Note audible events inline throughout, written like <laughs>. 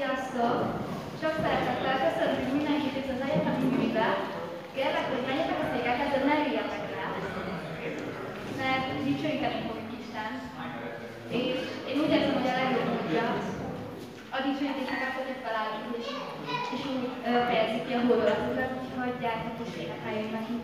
Sziasztok! Sok szeretettel köszöntünk mindenkit itt az egyetemi műbe. Kérlek, hogy menjetek a székekhez, de ne üljetek rá. Mert dicsőíteni fogjuk Isten. És én úgy érzem, hogy a legjobb módja a dicsőítésnek az, hogy felállunk, és, és úgy fejezzük ki a hódolatokat, úgyhogy gyertek és énekeljünk neki.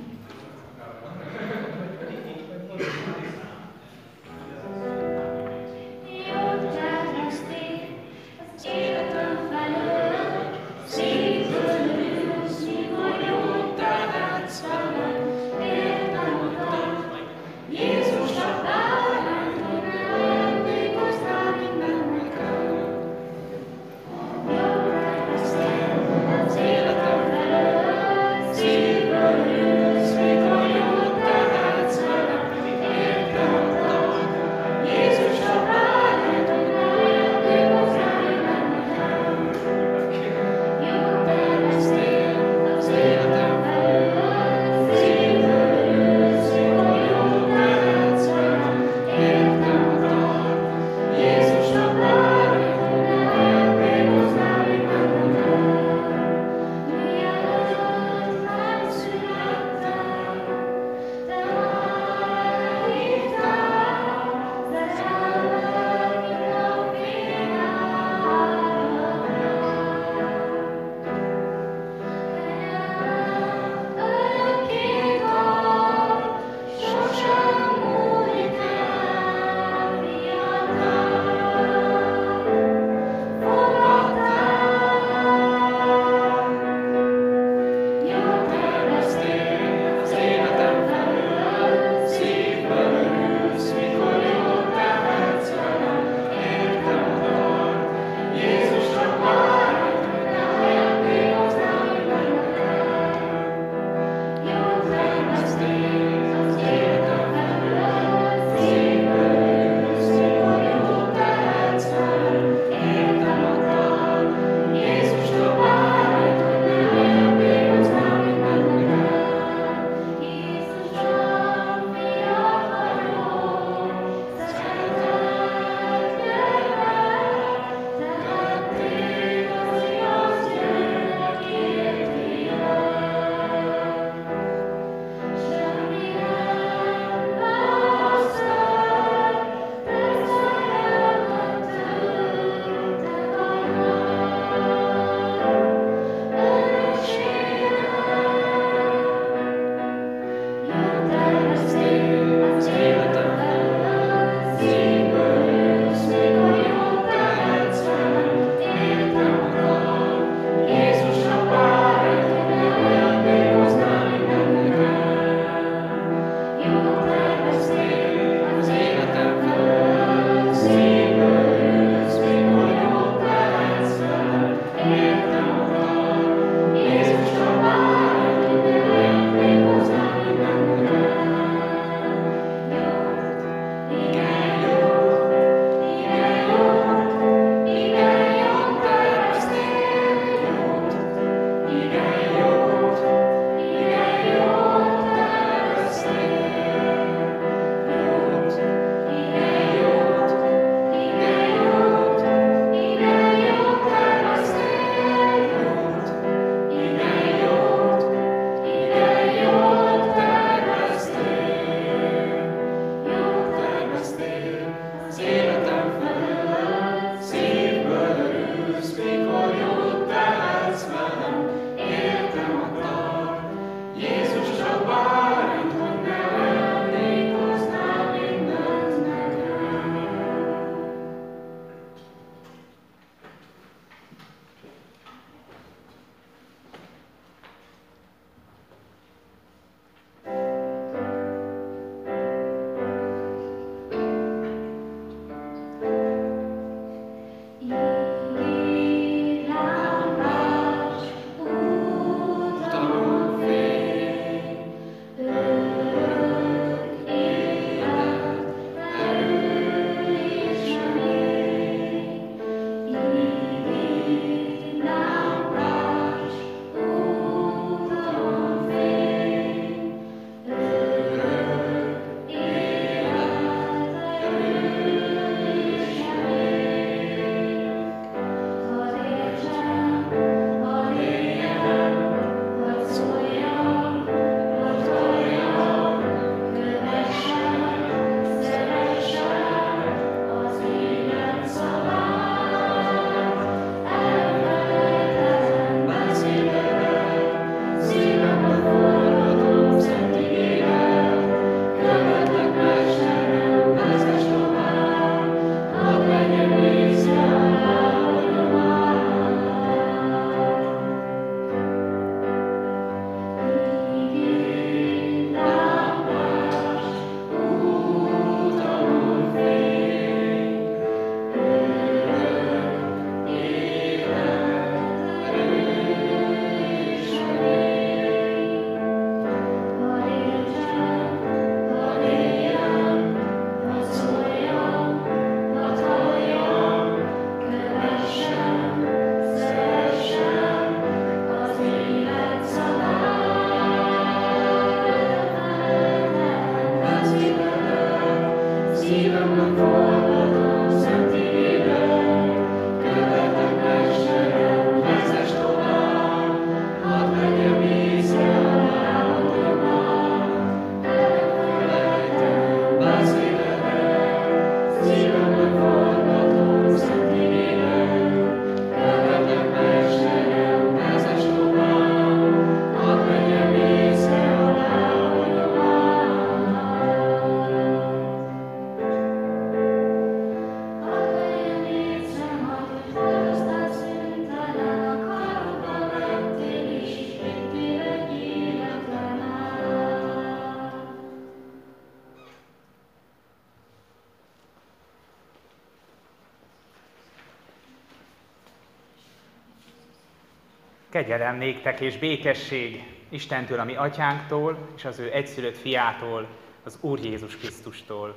Kegyelem néktek és békesség Istentől, ami atyánktól, és az ő egyszülött fiától, az Úr Jézus Krisztustól.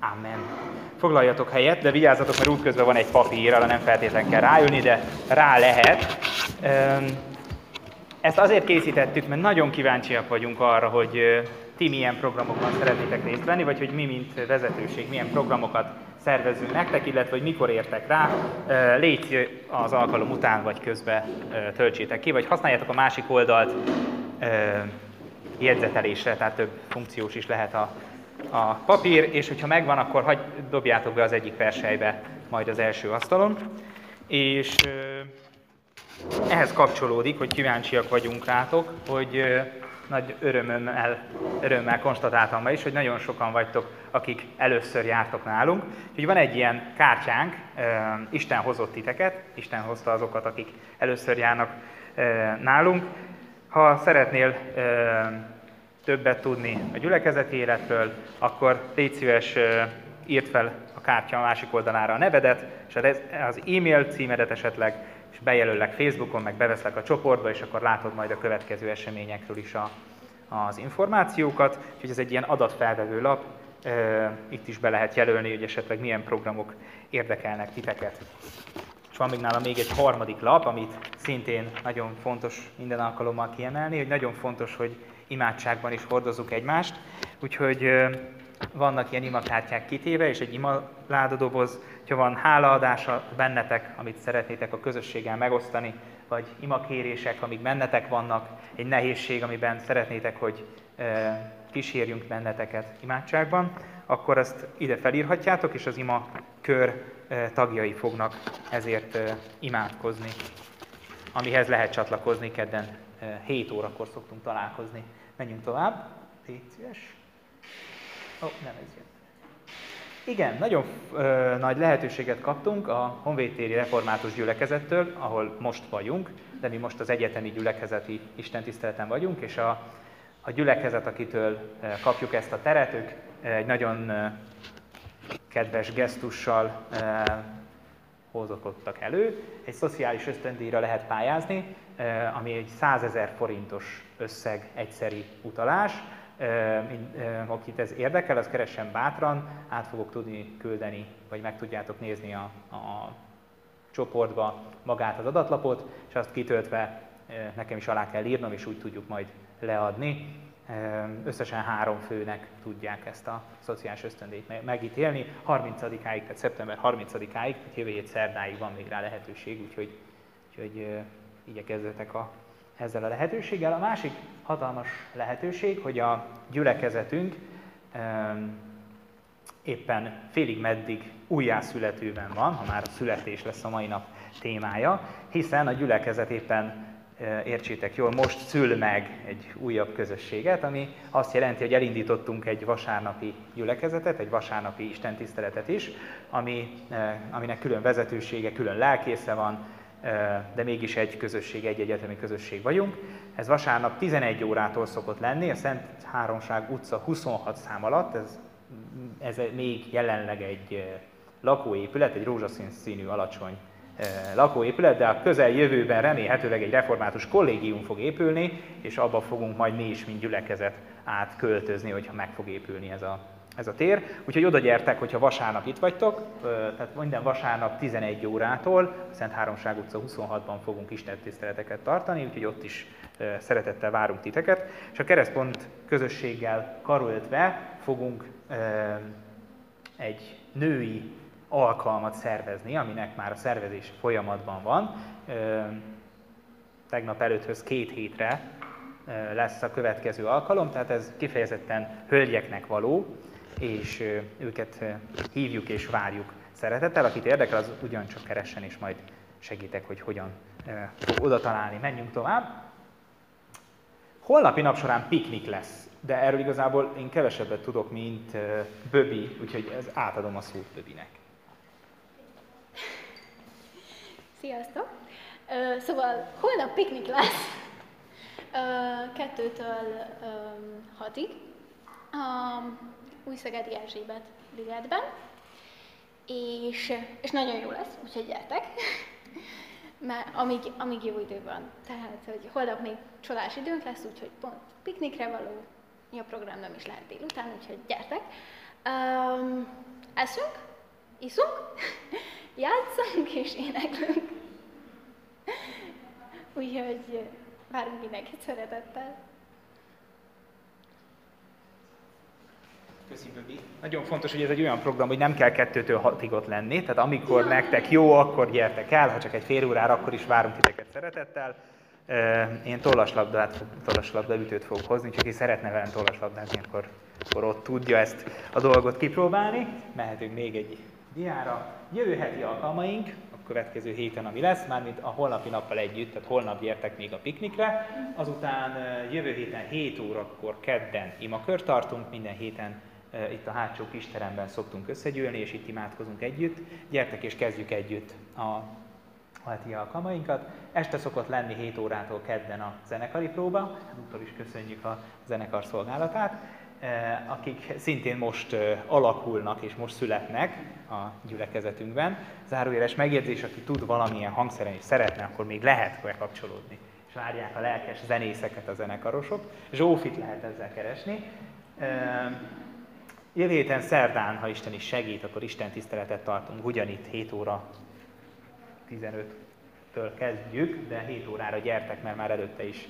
Amen. Foglaljatok helyet, de vigyázzatok, mert útközben van egy papír, arra nem feltétlenül kell rájönni, de rá lehet. Ezt azért készítettük, mert nagyon kíváncsiak vagyunk arra, hogy ti milyen programokban szeretnétek részt venni, vagy hogy mi, mint vezetőség, milyen programokat szervezünk nektek, illetve hogy mikor értek rá. Légy az alkalom után vagy közben töltsétek ki, vagy használjátok a másik oldalt jegyzetelésre, tehát több funkciós is lehet a, a papír, és hogyha megvan, akkor hagy, dobjátok be az egyik verselybe majd az első asztalon. És ehhez kapcsolódik, hogy kíváncsiak vagyunk rátok, hogy nagy örömmel, örömmel konstatáltam be is, hogy nagyon sokan vagytok, akik először jártok nálunk. Úgyhogy van egy ilyen kártyánk, Isten hozott titeket, Isten hozta azokat, akik először járnak nálunk. Ha szeretnél többet tudni a gyülekezeti életről, akkor légy szíves, írd fel a kártya a másik oldalára a nevedet, és az e-mail címedet esetleg, bejelöllek Facebookon, meg beveszlek a csoportba, és akkor látod majd a következő eseményekről is a, az információkat. Úgyhogy ez egy ilyen adatfelvevő lap, itt is be lehet jelölni, hogy esetleg milyen programok érdekelnek titeket. És van még nálam még egy harmadik lap, amit szintén nagyon fontos minden alkalommal kiemelni, hogy nagyon fontos, hogy imádságban is hordozunk egymást, úgyhogy vannak ilyen imakártyák kitéve, és egy imaládadoboz, ha van hálaadása bennetek, amit szeretnétek a közösséggel megosztani, vagy imakérések, amik bennetek vannak, egy nehézség, amiben szeretnétek, hogy kísérjünk benneteket imádságban, akkor ezt ide felírhatjátok, és az ima kör tagjai fognak ezért imádkozni, amihez lehet csatlakozni kedden 7 órakor szoktunk találkozni. Menjünk tovább. Légy szíves. Oh, nem ez jön. Igen, nagyon ö, nagy lehetőséget kaptunk a Honvédtéri Református Gyülekezettől, ahol most vagyunk, de mi most az egyetemi gyülekezeti istentiszteleten vagyunk, és a, a gyülekezet, akitől kapjuk ezt a teret, ők egy nagyon kedves gesztussal hozokodtak elő. Egy szociális ösztöndíjra lehet pályázni, ami egy 100 ezer forintos összeg egyszeri utalás. Akit ez érdekel, az keressen bátran, át fogok tudni küldeni, vagy meg tudjátok nézni a, a csoportba magát az adatlapot, és azt kitöltve nekem is alá kell írnom, és úgy tudjuk majd leadni. Összesen három főnek tudják ezt a szociális ösztöndét megítélni. 30-áig, tehát szeptember 30-áig, tehát jövő hét szerdáig van még rá lehetőség, úgyhogy, úgyhogy igyekezzetek a, ezzel a lehetőséggel. A másik hatalmas lehetőség, hogy a gyülekezetünk éppen félig meddig újjászületőben van, ha már a születés lesz a mai nap témája, hiszen a gyülekezet éppen értsétek jól, most szül meg egy újabb közösséget, ami azt jelenti, hogy elindítottunk egy vasárnapi gyülekezetet, egy vasárnapi istentiszteletet is, ami, aminek külön vezetősége, külön lelkésze van, de mégis egy közösség, egy egyetemi közösség vagyunk. Ez vasárnap 11 órától szokott lenni, a Szent Háromság utca 26 szám alatt, ez, ez még jelenleg egy lakóépület, egy rózsaszín színű alacsony lakóépület, de a közeljövőben remélhetőleg egy református kollégium fog épülni, és abba fogunk majd mi is, mint gyülekezet átköltözni, hogyha meg fog épülni ez a, ez a tér. Úgyhogy oda gyertek, hogyha vasárnap itt vagytok, tehát minden vasárnap 11 órától, a Szent Háromság utca 26-ban fogunk istentiszteleteket tartani, úgyhogy ott is szeretettel várunk titeket. És a keresztpont közösséggel karöltve fogunk egy női alkalmat szervezni, aminek már a szervezés folyamatban van. Tegnap előtthöz két hétre lesz a következő alkalom, tehát ez kifejezetten hölgyeknek való, és őket hívjuk és várjuk szeretettel. Akit érdekel, az ugyancsak keressen, és majd segítek, hogy hogyan fog oda találni. Menjünk tovább. Holnapi nap során piknik lesz, de erről igazából én kevesebbet tudok, mint Böbi, úgyhogy ez átadom a szót Böbinek. Sziasztok! Szóval holnap piknik lesz, kettőtől hatig, Új-Szegedi Erzsébet ligetben, és, és nagyon jó lesz, úgyhogy gyertek! <laughs> mert amíg, amíg jó idő van. Tehát, hogy holnap még csodás időnk lesz, úgyhogy pont piknikre való, a program nem is lehet délután, úgyhogy gyertek. Um, eszünk, iszunk, <laughs> játszunk és éneklünk. <laughs> Úgyhogy várunk mindenkit szeretettel. Nagyon fontos, hogy ez egy olyan program, hogy nem kell kettőtől hatig ott lenni, tehát amikor nektek jó, akkor gyertek el, ha csak egy fél órára, akkor is várunk titeket szeretettel. Én tollaslabdát, tollaslabda ütőt fogok hozni, csak aki szeretne velem tollaslabdázni, akkor, akkor ott tudja ezt a dolgot kipróbálni. Mehetünk még egy diára. Jövő heti alkalmaink, a következő héten, ami lesz, mármint a holnapi nappal együtt, tehát holnap gyertek még a piknikre, azután jövő héten 7 órakor kedden imakört tartunk, minden héten itt a hátsó kisteremben szoktunk összegyűlni, és itt imádkozunk együtt. Gyertek és kezdjük együtt a heti alkalmainkat. Este szokott lenni 7 órától kedden a zenekari próba, úttól is köszönjük a zenekar szolgálatát, akik szintén most alakulnak és most születnek a gyülekezetünkben. Zárójeles megjegyzés, aki tud valamilyen hangszeren és szeretne, akkor még lehet bekapcsolódni és várják a lelkes zenészeket a zenekarosok. Zsófit lehet ezzel keresni. Jövő héten szerdán, ha Isten is segít, akkor Isten tiszteletet tartunk, ugyanitt 7 óra 15-től kezdjük, de 7 órára gyertek, mert már előtte is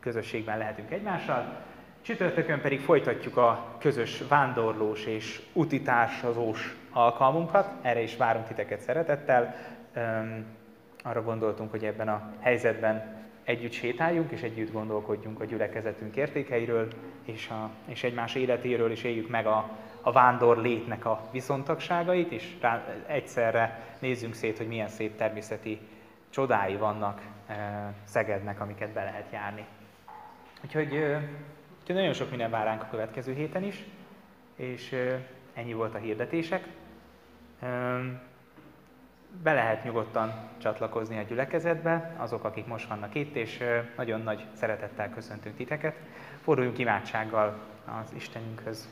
közösségben lehetünk egymással. Csütörtökön pedig folytatjuk a közös vándorlós és utitársazós alkalmunkat, erre is várunk titeket szeretettel. Arra gondoltunk, hogy ebben a helyzetben együtt sétáljunk és együtt gondolkodjunk a gyülekezetünk értékeiről és, a, és egymás életéről, és éljük meg a, a vándor létnek a viszontagságait, és rá, egyszerre nézzünk szét, hogy milyen szép természeti csodái vannak e, Szegednek, amiket be lehet járni. Úgyhogy, e, úgyhogy nagyon sok minden vár ránk a következő héten is, és e, ennyi volt a hirdetések. E, be lehet nyugodtan csatlakozni a gyülekezetbe, azok, akik most vannak itt, és nagyon nagy szeretettel köszöntünk titeket. Forduljunk imádsággal az Istenünkhöz.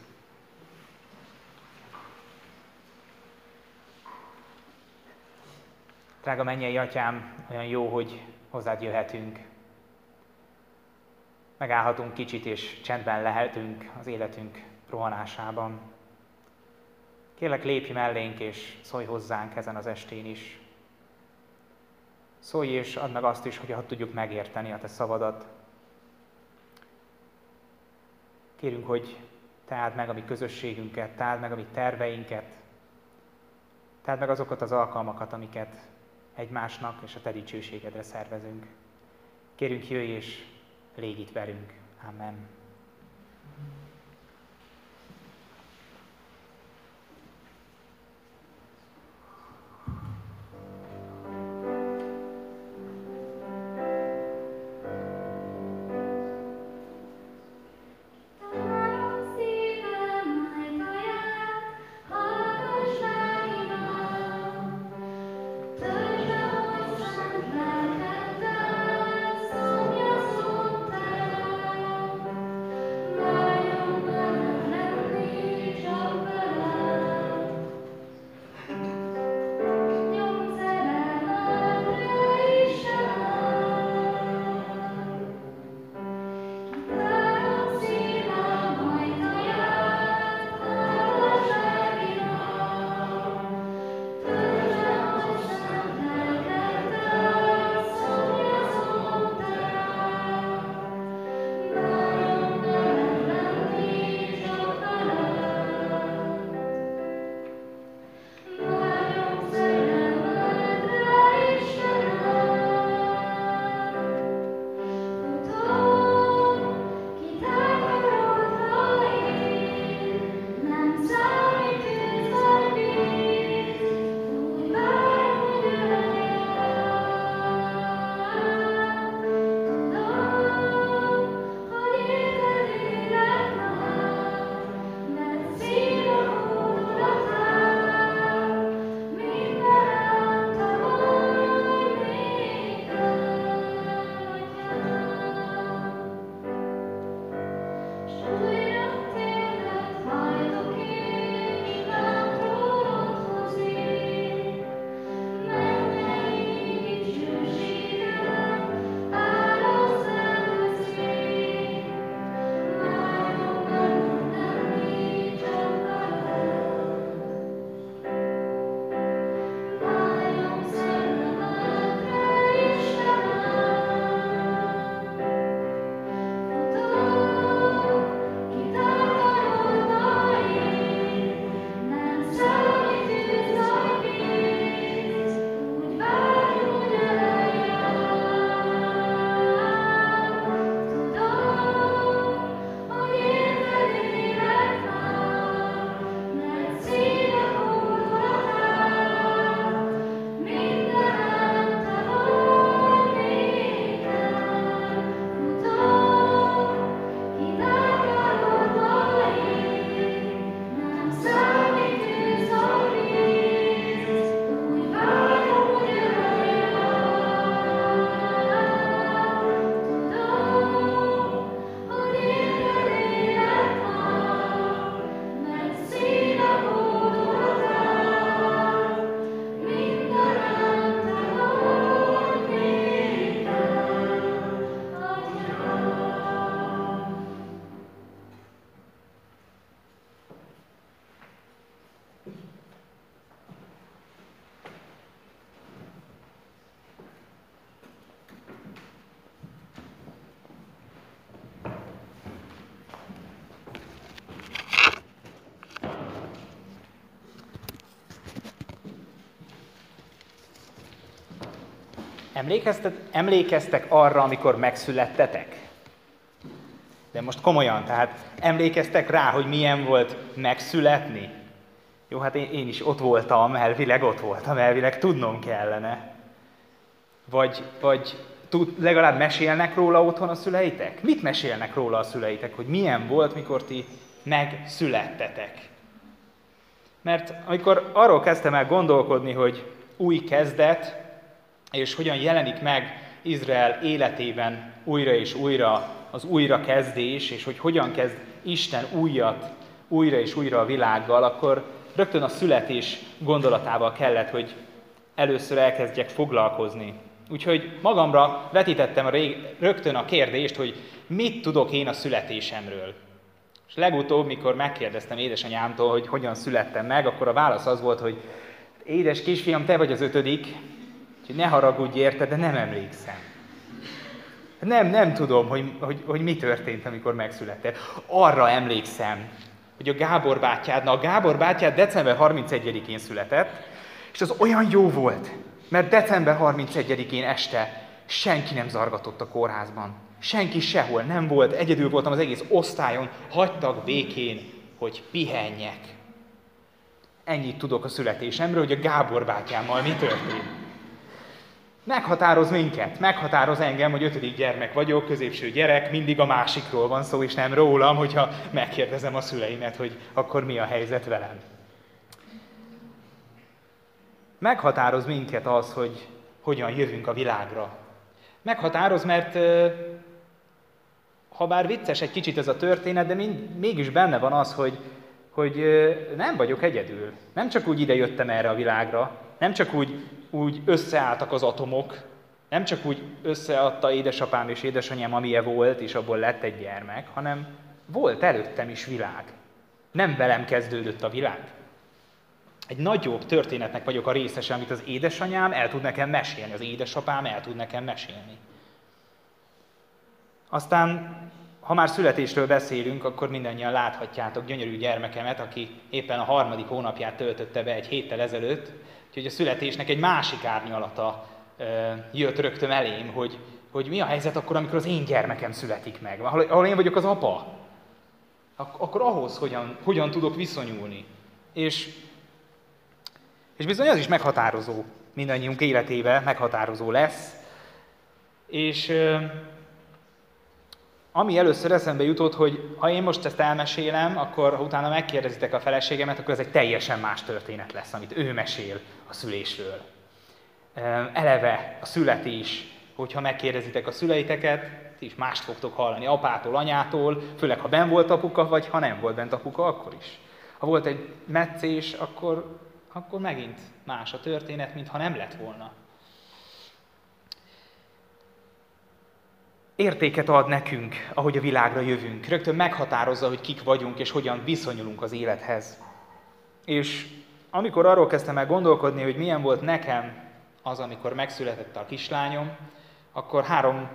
Drága mennyei atyám, olyan jó, hogy hozzád jöhetünk. Megállhatunk kicsit, és csendben lehetünk az életünk rohanásában. Kérlek, lépj mellénk, és szólj hozzánk ezen az estén is. Szólj és add meg azt is, hogy ha tudjuk megérteni a Te szavadat. Kérünk, hogy Te áld meg a mi közösségünket, Te áld meg a mi terveinket, Te áld meg azokat az alkalmakat, amiket egymásnak és a Te dicsőségedre szervezünk. Kérünk, jöjj és légy itt velünk. Amen. Emlékeztek, emlékeztek arra, amikor megszülettetek? De most komolyan, tehát emlékeztek rá, hogy milyen volt megszületni? Jó, hát én, én is ott voltam, elvileg ott voltam, elvileg tudnom kellene. Vagy, vagy tud, legalább mesélnek róla otthon a szüleitek? Mit mesélnek róla a szüleitek, hogy milyen volt, mikor ti megszülettetek? Mert amikor arról kezdtem el gondolkodni, hogy új kezdet, és hogyan jelenik meg Izrael életében újra és újra az újrakezdés, és hogy hogyan kezd Isten újat újra és újra a világgal, akkor rögtön a születés gondolatával kellett, hogy először elkezdjek foglalkozni. Úgyhogy magamra vetítettem rögtön a kérdést, hogy mit tudok én a születésemről. És legutóbb, mikor megkérdeztem édesanyámtól, hogy hogyan születtem meg, akkor a válasz az volt, hogy édes kisfiam, te vagy az ötödik, úgyhogy ne haragudj érte, de nem emlékszem. Nem, nem tudom, hogy, hogy, hogy mi történt, amikor megszületett. Arra emlékszem, hogy a Gábor bátyád, na a Gábor bátyád december 31-én született, és az olyan jó volt, mert december 31-én este senki nem zargatott a kórházban. Senki sehol nem volt, egyedül voltam az egész osztályon, hagytak békén, hogy pihenjek. Ennyit tudok a születésemről, hogy a Gábor bátyámmal mi történt. Meghatároz minket, meghatároz engem, hogy ötödik gyermek vagyok, középső gyerek, mindig a másikról van szó, és nem rólam, hogyha megkérdezem a szüleimet, hogy akkor mi a helyzet velem. Meghatároz minket az, hogy hogyan jövünk a világra. Meghatároz, mert ha bár vicces egy kicsit ez a történet, de mind, mégis benne van az, hogy, hogy nem vagyok egyedül. Nem csak úgy ide jöttem erre a világra, nem csak úgy, úgy összeálltak az atomok, nem csak úgy összeadta édesapám és édesanyám, amilyen volt, és abból lett egy gyermek, hanem volt előttem is világ. Nem velem kezdődött a világ. Egy nagyobb történetnek vagyok a részese, amit az édesanyám el tud nekem mesélni, az édesapám el tud nekem mesélni. Aztán, ha már születésről beszélünk, akkor mindannyian láthatjátok gyönyörű gyermekemet, aki éppen a harmadik hónapját töltötte be egy héttel ezelőtt, úgyhogy a születésnek egy másik árnyalata jött rögtön elém, hogy, hogy mi a helyzet akkor, amikor az én gyermekem születik meg, ahol én vagyok az apa. Akkor ahhoz hogyan, hogyan tudok viszonyulni. És, és bizony az is meghatározó mindannyiunk életébe, meghatározó lesz. És ami először eszembe jutott, hogy ha én most ezt elmesélem, akkor ha utána megkérdezitek a feleségemet, akkor ez egy teljesen más történet lesz, amit ő mesél a szülésről. Eleve a születés, hogyha megkérdezitek a szüleiteket, ti is mást fogtok hallani apától, anyától, főleg ha ben volt apuka, vagy ha nem volt bent apuka, akkor is. Ha volt egy meccés, akkor, akkor megint más a történet, mint ha nem lett volna. Értéket ad nekünk, ahogy a világra jövünk. Rögtön meghatározza, hogy kik vagyunk, és hogyan viszonyulunk az élethez. És amikor arról kezdtem el gondolkodni, hogy milyen volt nekem az, amikor megszületett a kislányom, akkor három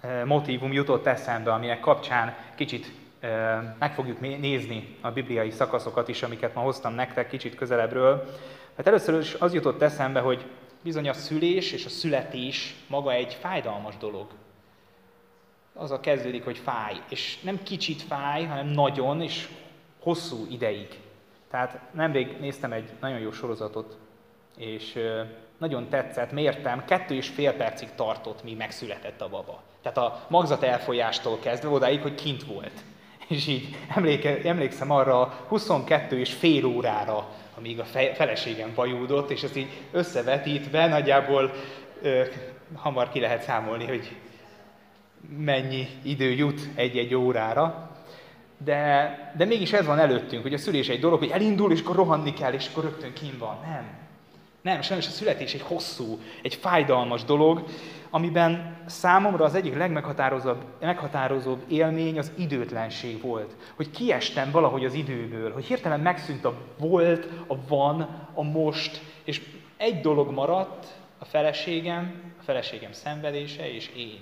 eh, motívum jutott eszembe, aminek kapcsán kicsit eh, meg fogjuk nézni a bibliai szakaszokat is, amiket ma hoztam nektek kicsit közelebbről. Hát először is az jutott eszembe, hogy bizony a szülés és a születés maga egy fájdalmas dolog az a kezdődik, hogy fáj. És nem kicsit fáj, hanem nagyon és hosszú ideig. Tehát nemrég néztem egy nagyon jó sorozatot, és nagyon tetszett, mértem, kettő és fél percig tartott, míg megszületett a baba. Tehát a magzat elfolyástól kezdve odáig, hogy kint volt. <laughs> És így emléke, emlékszem arra 22 és fél órára, amíg a feleségem bajúdott, és ezt így összevetítve nagyjából ö, hamar ki lehet számolni, hogy mennyi idő jut egy-egy órára, de, de mégis ez van előttünk, hogy a szülés egy dolog, hogy elindul, és akkor rohanni kell, és akkor rögtön kim van. Nem. Nem, sajnos a születés egy hosszú, egy fájdalmas dolog, amiben számomra az egyik legmeghatározóbb meghatározóbb élmény az időtlenség volt. Hogy kiestem valahogy az időből, hogy hirtelen megszűnt a volt, a van, a most, és egy dolog maradt, a feleségem, a feleségem szenvedése és én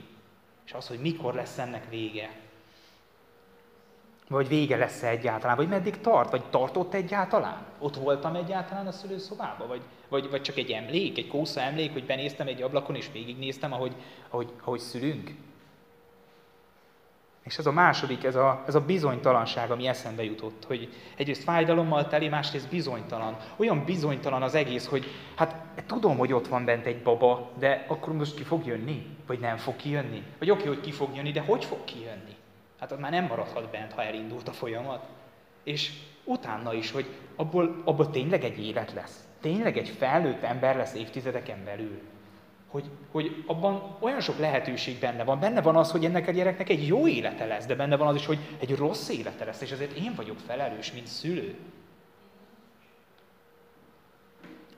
és az, hogy mikor lesz ennek vége. Vagy vége lesz -e egyáltalán? Vagy meddig tart? Vagy tartott egyáltalán? Ott voltam egyáltalán a szülőszobában? Vagy, vagy, vagy csak egy emlék, egy kósza emlék, hogy benéztem egy ablakon és végignéztem, ahogy, ahogy, ahogy szülünk? És ez a második, ez a, ez a bizonytalanság, ami eszembe jutott, hogy egyrészt fájdalommal teli, másrészt bizonytalan. Olyan bizonytalan az egész, hogy hát tudom, hogy ott van bent egy baba, de akkor most ki fog jönni? Vagy nem fog kijönni? Vagy oké, hogy ki fog jönni, de hogy fog kijönni? Hát ott már nem maradhat bent, ha elindult a folyamat. És utána is, hogy abból, abból tényleg egy élet lesz. Tényleg egy felnőtt ember lesz évtizedeken belül hogy, hogy abban olyan sok lehetőség benne van. Benne van az, hogy ennek a gyereknek egy jó élete lesz, de benne van az is, hogy egy rossz élete lesz, és ezért én vagyok felelős, mint szülő.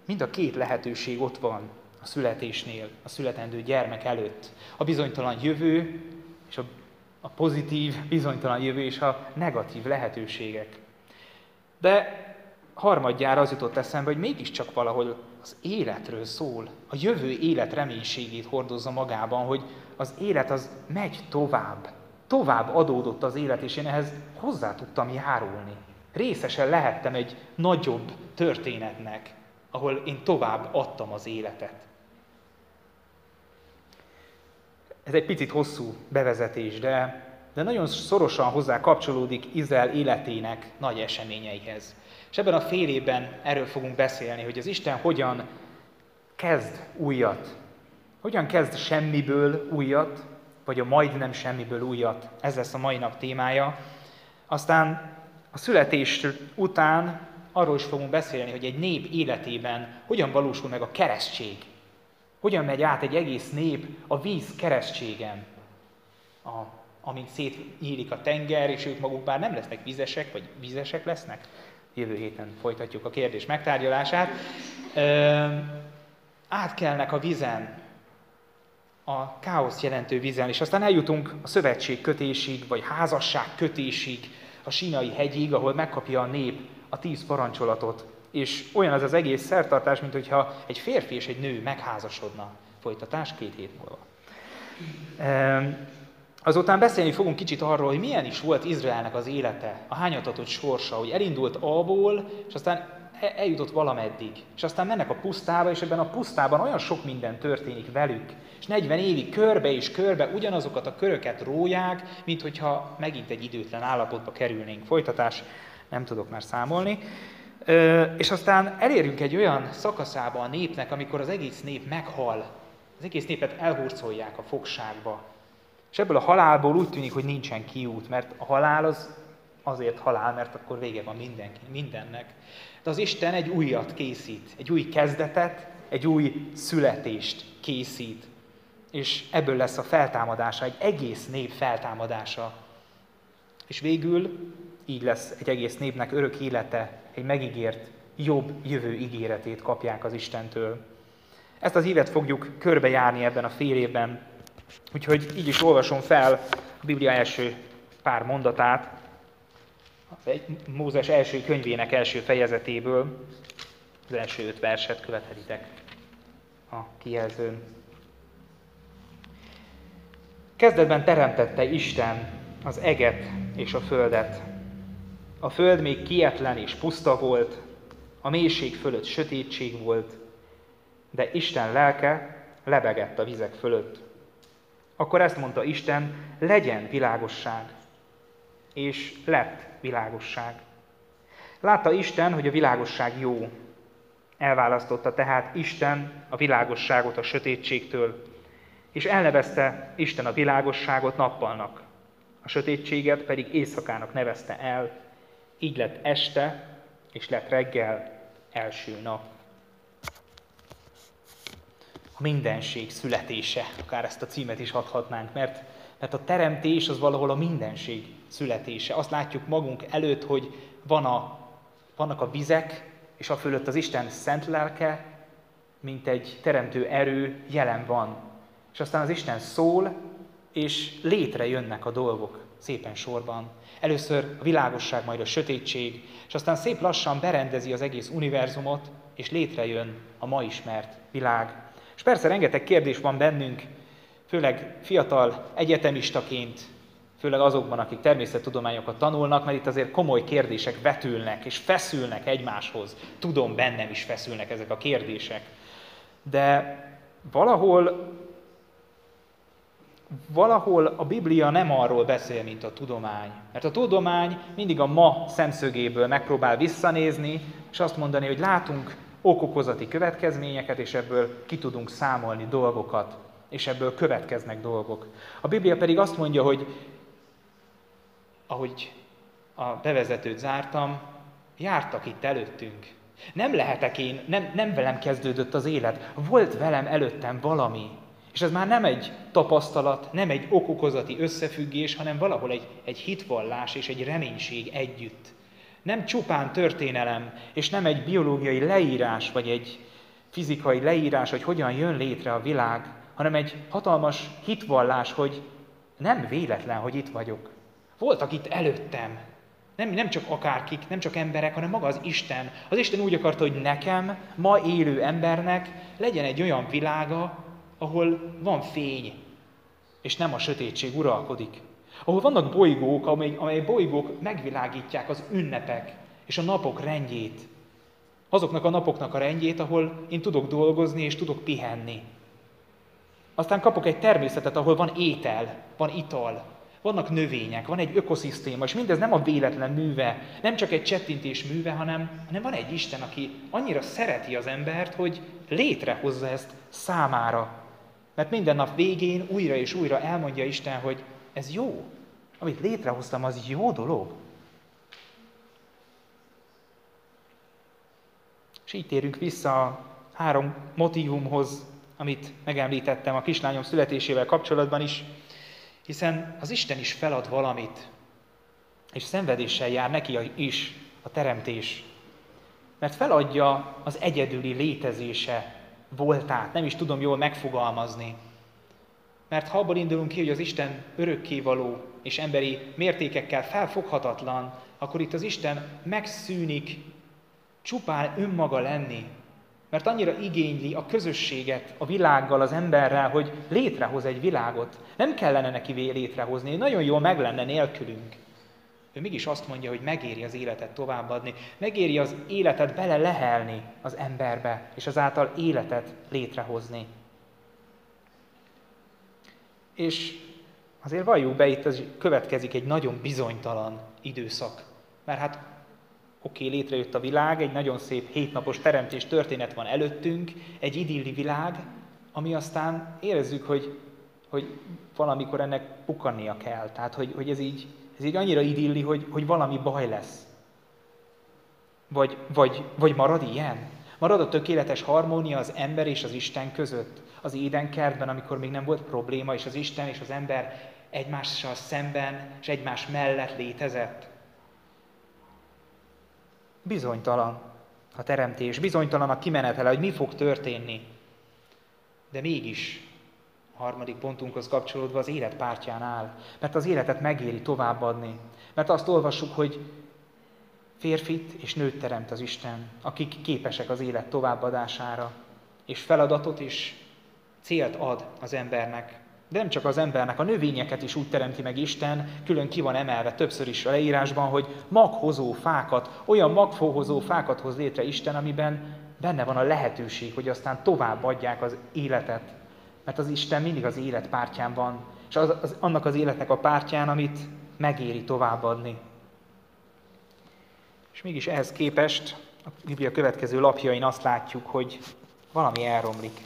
Mind a két lehetőség ott van a születésnél, a születendő gyermek előtt. A bizonytalan jövő, és a, a pozitív, bizonytalan jövő, és a negatív lehetőségek. De harmadjára az jutott eszembe, hogy mégiscsak valahol az életről szól, a jövő élet reménységét hordozza magában, hogy az élet az megy tovább. Tovább adódott az élet, és én ehhez hozzá tudtam járulni. Részesen lehettem egy nagyobb történetnek, ahol én tovább adtam az életet. Ez egy picit hosszú bevezetés, de, de nagyon szorosan hozzá kapcsolódik Izrael életének nagy eseményeihez. És ebben a fél évben erről fogunk beszélni, hogy az Isten hogyan kezd újat. Hogyan kezd semmiből újat, vagy a majdnem semmiből újat. Ez lesz a mai nap témája. Aztán a születés után arról is fogunk beszélni, hogy egy nép életében hogyan valósul meg a keresztség. Hogyan megy át egy egész nép a víz keresztségen. A, amint szétnyílik a tenger, és ők maguk már nem lesznek vizesek, vagy vizesek lesznek, jövő héten folytatjuk a kérdés megtárgyalását. átkelnek a vizen, a káosz jelentő vizen, és aztán eljutunk a szövetség kötésig, vagy házasság kötésig, a sínai hegyig, ahol megkapja a nép a tíz parancsolatot. És olyan az az egész szertartás, mint hogyha egy férfi és egy nő megházasodna. Folytatás két hét múlva. Azután beszélni fogunk kicsit arról, hogy milyen is volt Izraelnek az élete, a hányatatott sorsa, hogy elindult alból, és aztán e- eljutott valameddig. És aztán mennek a pusztába, és ebben a pusztában olyan sok minden történik velük. És 40 évig körbe és körbe ugyanazokat a köröket róják, mint hogyha megint egy időtlen állapotba kerülnénk. Folytatás, nem tudok már számolni. És aztán elérünk egy olyan szakaszába a népnek, amikor az egész nép meghal. Az egész népet elhurcolják a fogságba. És ebből a halálból úgy tűnik, hogy nincsen kiút, mert a halál az azért halál, mert akkor vége van mindenki, mindennek. De az Isten egy újat készít, egy új kezdetet, egy új születést készít. És ebből lesz a feltámadása, egy egész nép feltámadása. És végül így lesz egy egész népnek örök élete, egy megígért, jobb jövő ígéretét kapják az Istentől. Ezt az évet fogjuk körbejárni ebben a fél évben, Úgyhogy így is olvasom fel a Biblia első pár mondatát, Mózes első könyvének első fejezetéből, az első öt verset követhetitek a kijelzőn. Kezdetben teremtette Isten az eget és a földet. A föld még kietlen és puszta volt, a mélység fölött sötétség volt, de Isten lelke lebegett a vizek fölött. Akkor ezt mondta Isten, legyen világosság. És lett világosság. Látta Isten, hogy a világosság jó. Elválasztotta tehát Isten a világosságot a sötétségtől, és elnevezte Isten a világosságot nappalnak, a sötétséget pedig éjszakának nevezte el, így lett este, és lett reggel, első nap a mindenség születése, akár ezt a címet is adhatnánk, mert, mert a teremtés az valahol a mindenség születése. Azt látjuk magunk előtt, hogy van a, vannak a vizek, és a fölött az Isten szent lelke, mint egy teremtő erő jelen van. És aztán az Isten szól, és létrejönnek a dolgok szépen sorban. Először a világosság, majd a sötétség, és aztán szép lassan berendezi az egész univerzumot, és létrejön a ma ismert világ. És persze rengeteg kérdés van bennünk, főleg fiatal egyetemistaként, Főleg azokban, akik természettudományokat tanulnak, mert itt azért komoly kérdések vetülnek és feszülnek egymáshoz. Tudom, bennem is feszülnek ezek a kérdések. De valahol valahol a Biblia nem arról beszél, mint a tudomány. Mert a tudomány mindig a ma szemszögéből megpróbál visszanézni, és azt mondani, hogy látunk okokozati következményeket, és ebből ki tudunk számolni dolgokat, és ebből következnek dolgok. A Biblia pedig azt mondja, hogy ahogy a bevezetőt zártam, jártak itt előttünk. Nem lehetek én, nem, nem velem kezdődött az élet, volt velem előttem valami, és ez már nem egy tapasztalat, nem egy okokozati összefüggés, hanem valahol egy, egy hitvallás és egy reménység együtt. Nem csupán történelem, és nem egy biológiai leírás, vagy egy fizikai leírás, hogy hogyan jön létre a világ, hanem egy hatalmas hitvallás, hogy nem véletlen, hogy itt vagyok. Voltak itt előttem. Nem, nem csak akárkik, nem csak emberek, hanem maga az Isten. Az Isten úgy akarta, hogy nekem, ma élő embernek legyen egy olyan világa, ahol van fény, és nem a sötétség uralkodik. Ahol vannak bolygók, amely, amely bolygók megvilágítják az ünnepek és a napok rendjét. Azoknak a napoknak a rendjét, ahol én tudok dolgozni és tudok pihenni. Aztán kapok egy természetet, ahol van étel, van ital, vannak növények, van egy ökoszisztéma, és mindez nem a véletlen műve, nem csak egy csettintés műve, hanem, hanem van egy Isten, aki annyira szereti az embert, hogy létrehozza ezt számára. Mert minden nap végén újra és újra elmondja Isten, hogy ez jó. Amit létrehoztam, az jó dolog. És így térünk vissza a három motivumhoz, amit megemlítettem a kislányom születésével kapcsolatban is, hiszen az Isten is felad valamit, és szenvedéssel jár neki is a teremtés. Mert feladja az egyedüli létezése voltát, nem is tudom jól megfogalmazni. Mert ha abból indulunk ki, hogy az Isten örökkévaló és emberi mértékekkel felfoghatatlan, akkor itt az Isten megszűnik csupán önmaga lenni, mert annyira igényli a közösséget a világgal, az emberrel, hogy létrehoz egy világot. Nem kellene neki létrehozni, nagyon jól meg lenne nélkülünk. Ő mégis azt mondja, hogy megéri az életet továbbadni, megéri az életet bele lehelni az emberbe, és azáltal életet létrehozni. És azért valljuk be, itt az következik egy nagyon bizonytalan időszak. Mert hát oké, okay, létrejött a világ, egy nagyon szép hétnapos teremtés történet van előttünk, egy idilli világ, ami aztán érezzük, hogy, hogy valamikor ennek pukkannia kell. Tehát, hogy, hogy ez így ez így annyira idilli, hogy, hogy valami baj lesz. Vagy, vagy, vagy marad ilyen? Marad a tökéletes harmónia az ember és az Isten között. Az édenkertben, amikor még nem volt probléma, és az Isten és az ember egymással szemben és egymás mellett létezett. Bizonytalan a teremtés, bizonytalan a kimenetele, hogy mi fog történni. De mégis a harmadik pontunkhoz kapcsolódva az élet pártján áll. Mert az életet megéri továbbadni. Mert azt olvassuk, hogy férfit és nőt teremt az Isten, akik képesek az élet továbbadására, és feladatot és célt ad az embernek. De nem csak az embernek, a növényeket is úgy teremti meg Isten, külön ki van emelve többször is a leírásban, hogy maghozó fákat, olyan magfóhozó fákat hoz létre Isten, amiben benne van a lehetőség, hogy aztán tovább adják az életet mert az Isten mindig az élet pártján van, és az, az, annak az életnek a pártján, amit megéri továbbadni. És mégis ehhez képest a Biblia következő lapjain azt látjuk, hogy valami elromlik.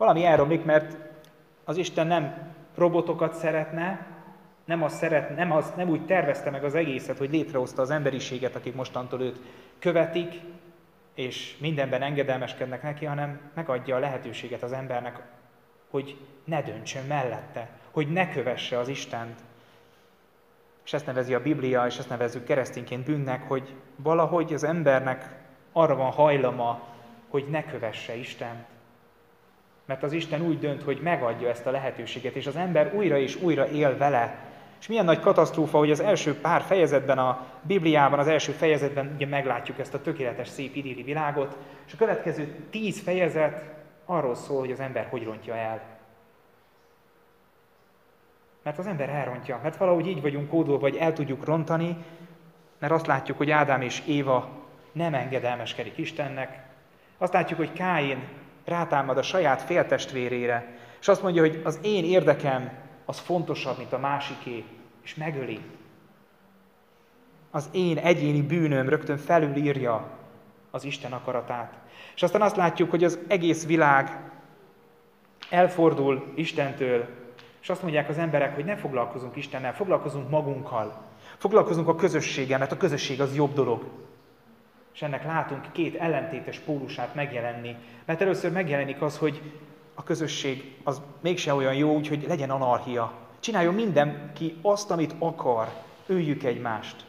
Valami elromlik, mert az Isten nem robotokat szeretne, nem, azt szeret, nem, az, nem úgy tervezte meg az egészet, hogy létrehozta az emberiséget, akik mostantól őt követik, és mindenben engedelmeskednek neki, hanem megadja a lehetőséget az embernek, hogy ne döntsön mellette, hogy ne kövesse az Istent. És ezt nevezi a Biblia, és ezt nevezzük keresztényként bűnnek, hogy valahogy az embernek arra van hajlama, hogy ne kövesse Istent. Mert az Isten úgy dönt, hogy megadja ezt a lehetőséget, és az ember újra és újra él vele, és milyen nagy katasztrófa, hogy az első pár fejezetben a Bibliában, az első fejezetben ugye meglátjuk ezt a tökéletes, szép idilli világot, és a következő tíz fejezet arról szól, hogy az ember hogy rontja el. Mert az ember elrontja, mert valahogy így vagyunk kódolva, vagy el tudjuk rontani, mert azt látjuk, hogy Ádám és Éva nem engedelmeskedik Istennek. Azt látjuk, hogy Káin rátámad a saját féltestvérére, és azt mondja, hogy az én érdekem az fontosabb, mint a másiké, és megöli. Az én egyéni bűnöm rögtön felülírja az Isten akaratát. És aztán azt látjuk, hogy az egész világ elfordul Istentől, és azt mondják az emberek, hogy ne foglalkozunk Istennel, foglalkozunk magunkkal, foglalkozunk a közösséggel, mert a közösség az jobb dolog. És ennek látunk két ellentétes pólusát megjelenni. Mert először megjelenik az, hogy a közösség az mégse olyan jó, úgyhogy legyen anarchia. Csináljon mindenki azt, amit akar, öljük egymást.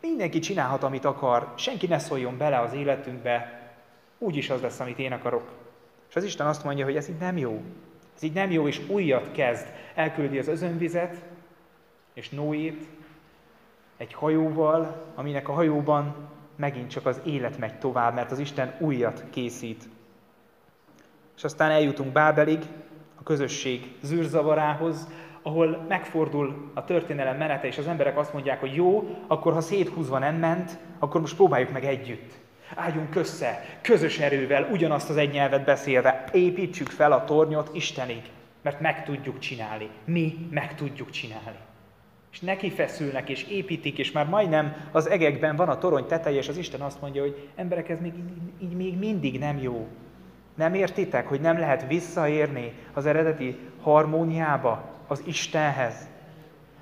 Mindenki csinálhat, amit akar, senki ne szóljon bele az életünkbe, úgyis az lesz, amit én akarok. És az Isten azt mondja, hogy ez így nem jó. Ez így nem jó, és újat kezd. Elküldi az özönvizet, és Noét egy hajóval, aminek a hajóban megint csak az élet megy tovább, mert az Isten újat készít. És aztán eljutunk Bábelig, a közösség zűrzavarához, ahol megfordul a történelem menete, és az emberek azt mondják, hogy jó, akkor ha széthúzva nem ment, akkor most próbáljuk meg együtt. Álljunk össze, közös erővel, ugyanazt az egy nyelvet beszélve, építsük fel a tornyot Istenig, mert meg tudjuk csinálni. Mi meg tudjuk csinálni. És neki feszülnek, és építik, és már majdnem az egekben van a torony teteje, és az Isten azt mondja, hogy emberek, ez még, így még mindig nem jó. Nem értitek, hogy nem lehet visszaérni az eredeti harmóniába, az Istenhez?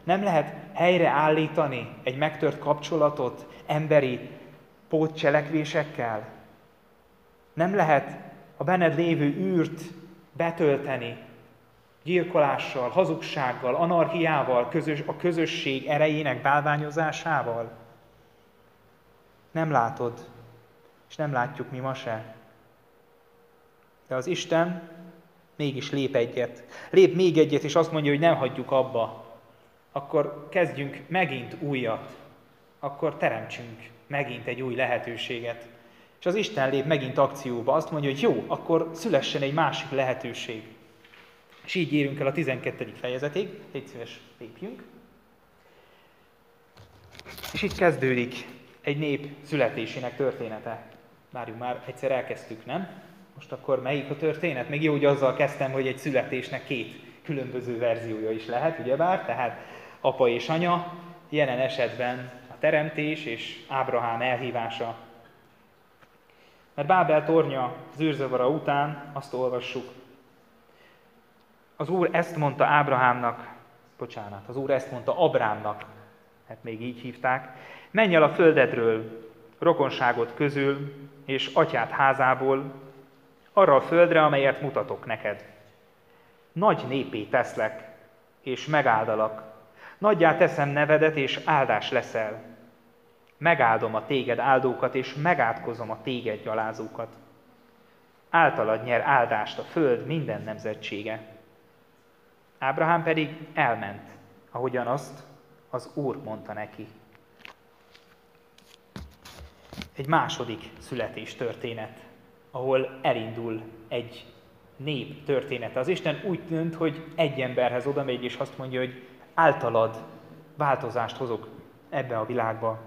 Nem lehet helyreállítani egy megtört kapcsolatot emberi pótcselekvésekkel? Nem lehet a benned lévő űrt betölteni gyilkolással, hazugsággal, anarchiával, közös, a közösség erejének bálványozásával? Nem látod, és nem látjuk mi ma se. De az Isten mégis lép egyet. Lép még egyet, és azt mondja, hogy nem hagyjuk abba. Akkor kezdjünk megint újat. Akkor teremtsünk megint egy új lehetőséget. És az Isten lép megint akcióba. Azt mondja, hogy jó, akkor szülessen egy másik lehetőség. És így érünk el a 12. fejezetig. Légy szíves, lépjünk. És itt kezdődik egy nép születésének története. Várjunk már, egyszer elkezdtük, nem? Most akkor melyik a történet? Még jó, hogy azzal kezdtem, hogy egy születésnek két különböző verziója is lehet, ugyebár, tehát apa és anya, jelen esetben a teremtés és Ábrahám elhívása. Mert Bábel tornya zűrzavara után azt olvassuk. Az Úr ezt mondta Ábrahámnak, bocsánat, az Úr ezt mondta Abrámnak, hát még így hívták, menj el a földedről, rokonságot közül, és atyát házából, arra a földre, amelyet mutatok neked. Nagy népé teszlek, és megáldalak. Nagyjá teszem nevedet, és áldás leszel. Megáldom a téged áldókat, és megátkozom a téged gyalázókat. Általad nyer áldást a föld minden nemzetsége. Ábrahám pedig elment, ahogyan azt az Úr mondta neki. Egy második születés történet ahol elindul egy nép története. Az Isten úgy tűnt, hogy egy emberhez oda megy, és azt mondja, hogy általad változást hozok ebbe a világba.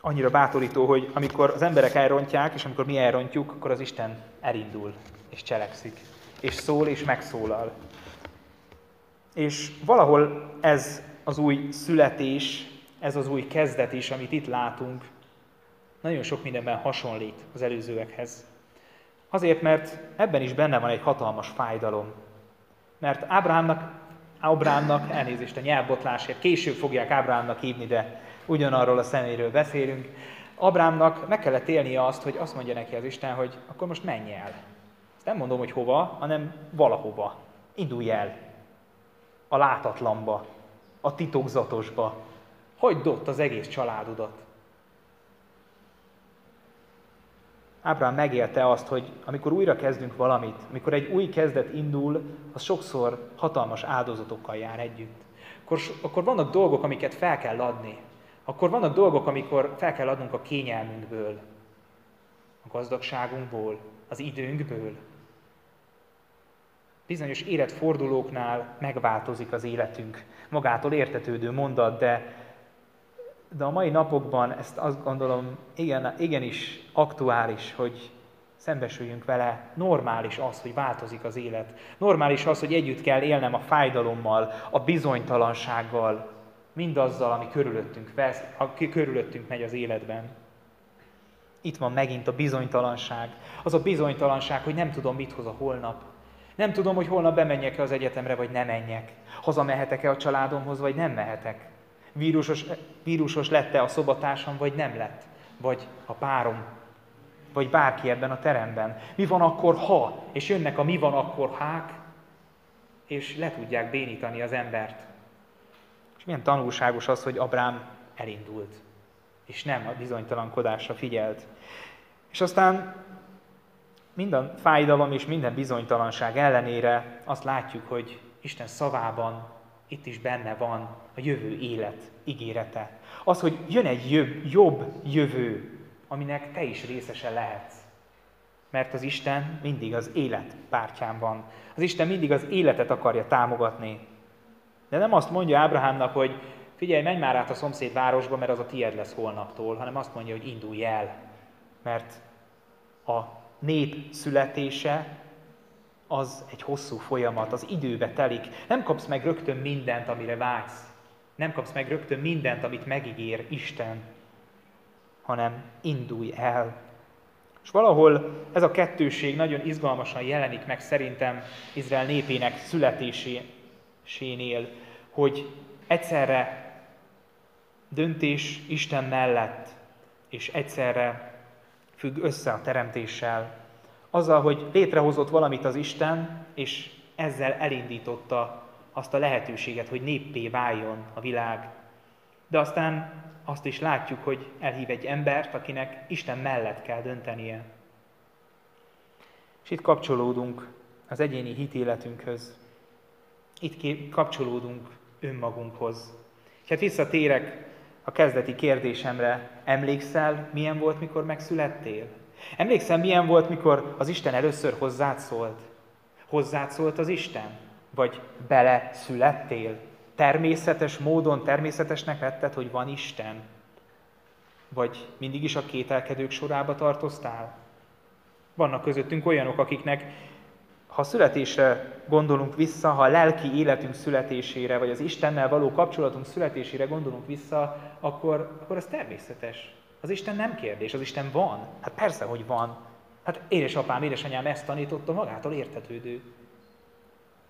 Annyira bátorító, hogy amikor az emberek elrontják, és amikor mi elrontjuk, akkor az Isten elindul, és cselekszik, és szól, és megszólal. És valahol ez az új születés, ez az új kezdet is, amit itt látunk, nagyon sok mindenben hasonlít az előzőekhez. Azért, mert ebben is benne van egy hatalmas fájdalom. Mert Ábrámnak, Ábrámnak, elnézést a nyelvbotlásért, később fogják Ábrámnak hívni, de ugyanarról a szeméről beszélünk, Abrámnak meg kellett élnie azt, hogy azt mondja neki az Isten, hogy akkor most menj el. Ezt nem mondom, hogy hova, hanem valahova. Indulj el. A látatlanba, a titokzatosba. Hagyd ott az egész családodat. Ábrahám megélte azt, hogy amikor újra kezdünk valamit, amikor egy új kezdet indul, az sokszor hatalmas áldozatokkal jár együtt. Akkor, akkor vannak dolgok, amiket fel kell adni. Akkor vannak dolgok, amikor fel kell adnunk a kényelmünkből, a gazdagságunkból, az időnkből. Bizonyos életfordulóknál megváltozik az életünk. Magától értetődő mondat, de, de a mai napokban ezt azt gondolom igen, igenis aktuális, hogy szembesüljünk vele. Normális az, hogy változik az élet. Normális az, hogy együtt kell élnem a fájdalommal, a bizonytalansággal, mindazzal, ami körülöttünk, vesz, aki körülöttünk megy az életben. Itt van megint a bizonytalanság. Az a bizonytalanság, hogy nem tudom, mit hoz a holnap. Nem tudom, hogy holnap bemenjek-e az egyetemre, vagy nem menjek. Hazamehetek-e a családomhoz, vagy nem mehetek. Vírusos, vírusos lett-e a szobatársam, vagy nem lett. Vagy a párom, vagy bárki ebben a teremben. Mi van akkor, ha? És jönnek a mi van akkor hák, és le tudják bénítani az embert. És milyen tanulságos az, hogy Abrám elindult, és nem a bizonytalankodásra figyelt. És aztán minden fájdalom és minden bizonytalanság ellenére azt látjuk, hogy Isten szavában itt is benne van a jövő élet ígérete. Az, hogy jön egy jobb, jobb jövő, aminek te is részese lehetsz. Mert az Isten mindig az élet pártján van. Az Isten mindig az életet akarja támogatni. De nem azt mondja Ábrahámnak, hogy figyelj, menj már át a szomszéd városba, mert az a tied lesz holnaptól, hanem azt mondja, hogy indulj el. Mert a nép születése az egy hosszú folyamat, az időbe telik. Nem kapsz meg rögtön mindent, amire vágysz. Nem kapsz meg rögtön mindent, amit megígér Isten, hanem indulj el. És valahol ez a kettőség nagyon izgalmasan jelenik meg szerintem Izrael népének születésénél, hogy egyszerre döntés Isten mellett, és egyszerre függ össze a teremtéssel. Azzal, hogy létrehozott valamit az Isten, és ezzel elindította azt a lehetőséget, hogy néppé váljon a világ. De aztán azt is látjuk, hogy elhív egy embert, akinek Isten mellett kell döntenie. És itt kapcsolódunk az egyéni hitéletünkhöz. Itt kapcsolódunk önmagunkhoz. És hát visszatérek a kezdeti kérdésemre. Emlékszel, milyen volt, mikor megszülettél? Emlékszel, milyen volt, mikor az Isten először hozzád szólt? Hozzád szólt az Isten? Vagy bele születtél? Természetes módon, természetesnek vetted, hogy van Isten? Vagy mindig is a kételkedők sorába tartoztál? Vannak közöttünk olyanok, akiknek ha születésre gondolunk vissza, ha a lelki életünk születésére, vagy az Istennel való kapcsolatunk születésére gondolunk vissza, akkor, akkor az természetes. Az Isten nem kérdés, az Isten van. Hát persze, hogy van. Hát édesapám, édesanyám ezt tanította, magától értetődő.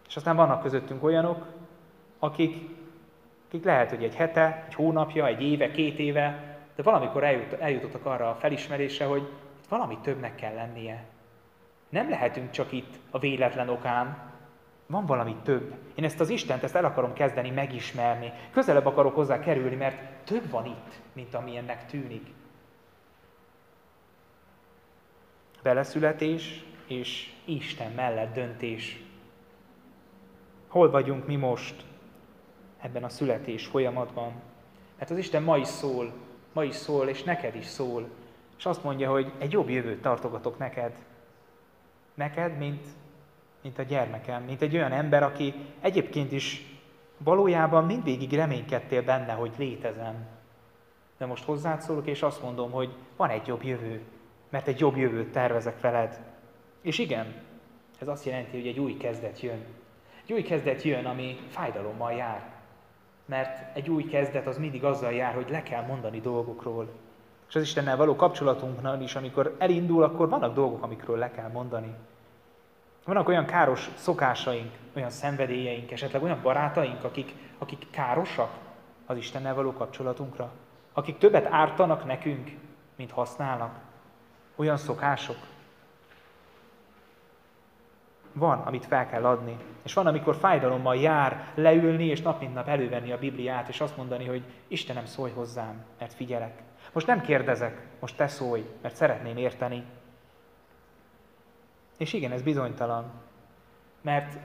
És aztán vannak közöttünk olyanok, akik, akik lehet, hogy egy hete, egy hónapja, egy éve, két éve, de valamikor eljut, eljutottak arra a felismerésre, hogy valami többnek kell lennie. Nem lehetünk csak itt a véletlen okán, van valami több. Én ezt az Istent, ezt el akarom kezdeni megismerni. Közelebb akarok hozzá kerülni, mert több van itt, mint ami ennek tűnik. Beleszületés és Isten mellett döntés. Hol vagyunk mi most ebben a születés folyamatban? Mert az Isten ma is szól, ma is szól, és neked is szól. És azt mondja, hogy egy jobb jövőt tartogatok neked. Neked, mint, mint a gyermekem, mint egy olyan ember, aki egyébként is valójában mindvégig reménykedtél benne, hogy létezem. De most hozzád szólok, és azt mondom, hogy van egy jobb jövő, mert egy jobb jövőt tervezek veled. És igen, ez azt jelenti, hogy egy új kezdet jön. Egy új kezdet jön, ami fájdalommal jár. Mert egy új kezdet az mindig azzal jár, hogy le kell mondani dolgokról. És az Istennel való kapcsolatunknál is, amikor elindul, akkor vannak dolgok, amikről le kell mondani. Vannak olyan káros szokásaink, olyan szenvedélyeink, esetleg olyan barátaink, akik, akik károsak az Istennel való kapcsolatunkra. Akik többet ártanak nekünk, mint használnak. Olyan szokások. Van, amit fel kell adni. És van, amikor fájdalommal jár leülni, és nap mint nap elővenni a Bibliát, és azt mondani, hogy Istenem, szólj hozzám, mert figyelek. Most nem kérdezek, most te szólj, mert szeretném érteni. És igen, ez bizonytalan. Mert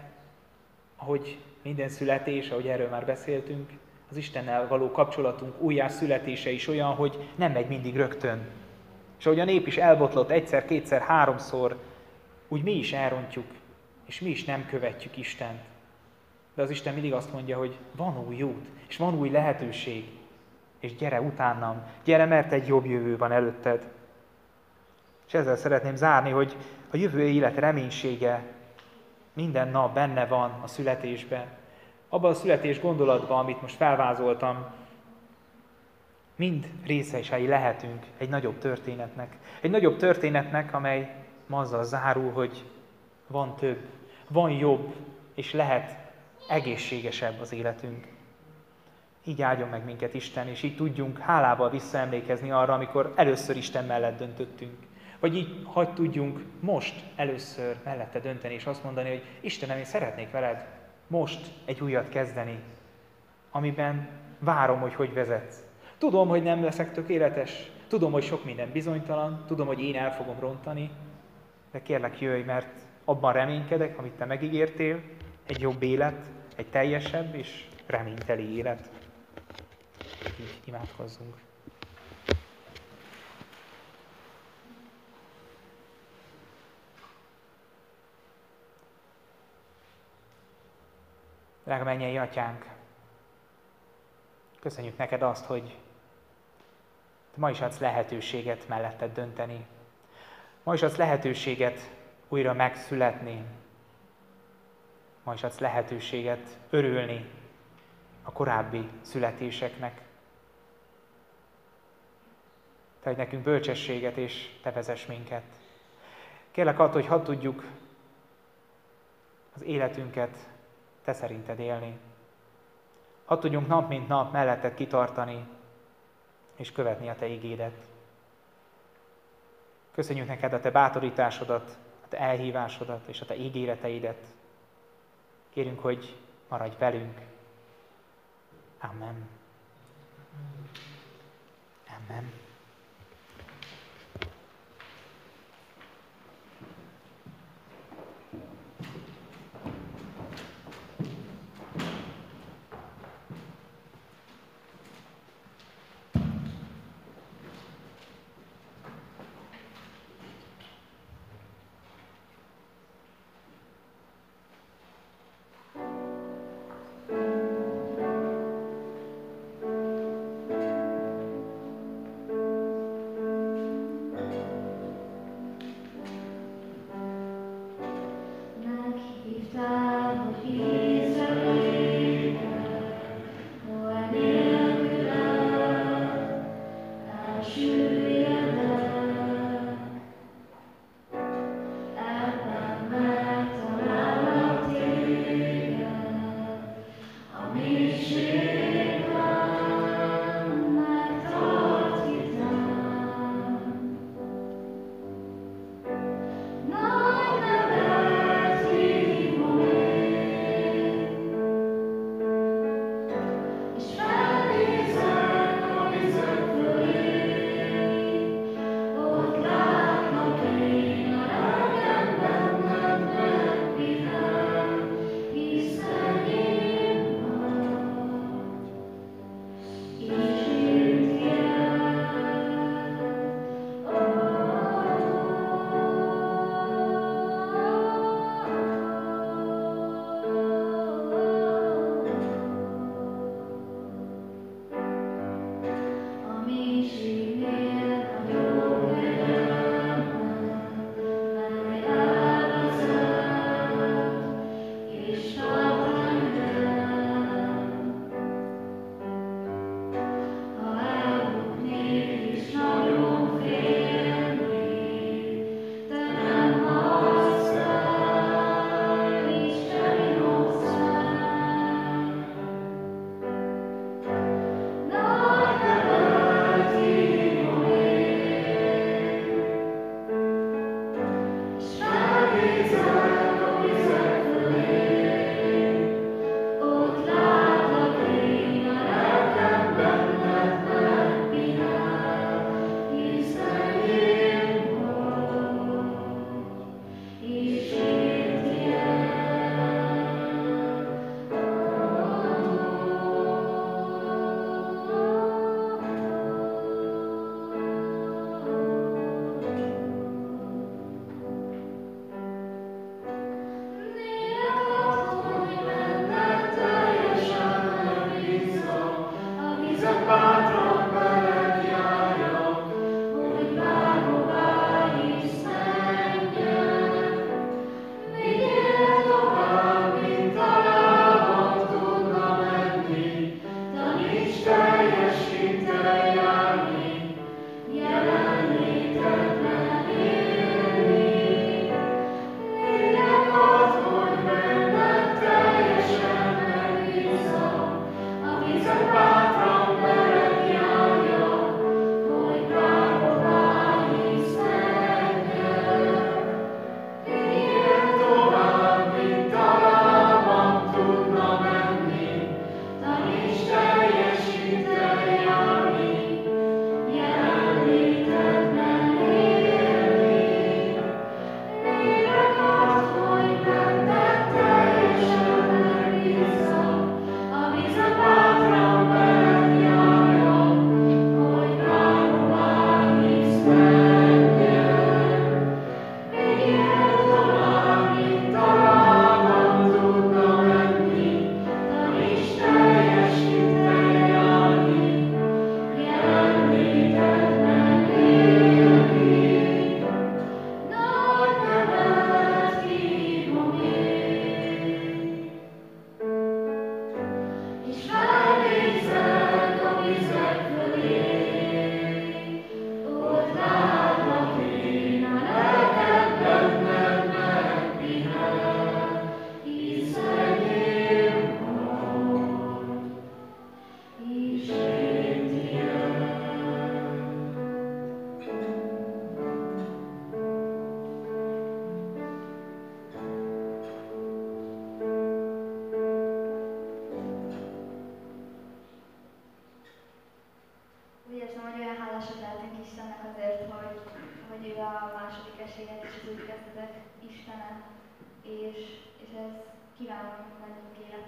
ahogy minden születés, ahogy erről már beszéltünk, az Istennel való kapcsolatunk újjá születése is olyan, hogy nem megy mindig rögtön. És ahogy a nép is elbotlott egyszer, kétszer, háromszor, úgy mi is elrontjuk és mi is nem követjük Istent. De az Isten mindig azt mondja, hogy van új út, és van új lehetőség, és gyere utánam, gyere, mert egy jobb jövő van előtted. És ezzel szeretném zárni, hogy a jövő élet reménysége minden nap benne van a születésben. Abban a születés gondolatban, amit most felvázoltam, mind részesei lehetünk egy nagyobb történetnek. Egy nagyobb történetnek, amely azzal zárul, hogy van több, van jobb, és lehet egészségesebb az életünk. Így áldjon meg minket Isten, és így tudjunk hálával visszaemlékezni arra, amikor először Isten mellett döntöttünk. Vagy így hagy tudjunk most először mellette dönteni, és azt mondani, hogy Istenem, én szeretnék veled most egy újat kezdeni, amiben várom, hogy hogy vezetsz. Tudom, hogy nem leszek tökéletes, tudom, hogy sok minden bizonytalan, tudom, hogy én el fogom rontani, de kérlek jöjj, mert abban reménykedek, amit te megígértél, egy jobb élet, egy teljesebb és reményteli élet. Így imádkozzunk. Drága mennyei atyánk, köszönjük neked azt, hogy te ma is adsz lehetőséget melletted dönteni. Ma is adsz lehetőséget újra megszületni. Ma is adsz lehetőséget örülni a korábbi születéseknek. Adj nekünk bölcsességet, és Te vezess minket. Kérlek attól, hogy hadd tudjuk az életünket Te szerinted élni. Hadd tudjunk nap mint nap melletted kitartani, és követni a Te igédet. Köszönjük neked a Te bátorításodat, a Te elhívásodat és a Te ígéreteidet. Kérünk, hogy maradj velünk. Amen. Amen.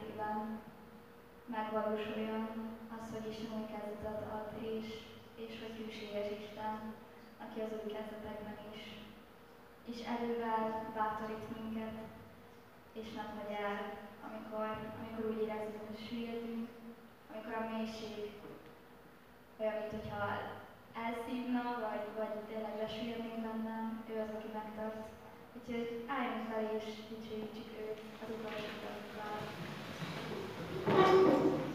Életében megvalósuljon az, hogy Isten új kezdetet ad, és, és hogy hűséges Isten, aki az új kezdetekben is, és erővel bátorít minket, és nem hagy el, amikor, amikor úgy érezzük, hogy süllyedünk, amikor a mélység olyan, mint hogyha elszívna, vagy, vagy tényleg lesüllyednénk bennem, ő az, aki megtart. Úgyhogy álljunk fel és dicsőítsük őt az utolsó Thank you.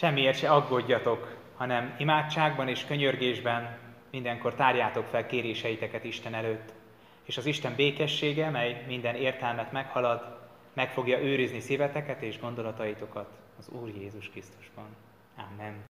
Semmiért se aggódjatok, hanem imádságban és könyörgésben mindenkor tárjátok fel kéréseiteket Isten előtt, és az Isten békessége, mely minden értelmet meghalad, meg fogja őrizni szíveteket és gondolataitokat az Úr Jézus Krisztusban. Amen.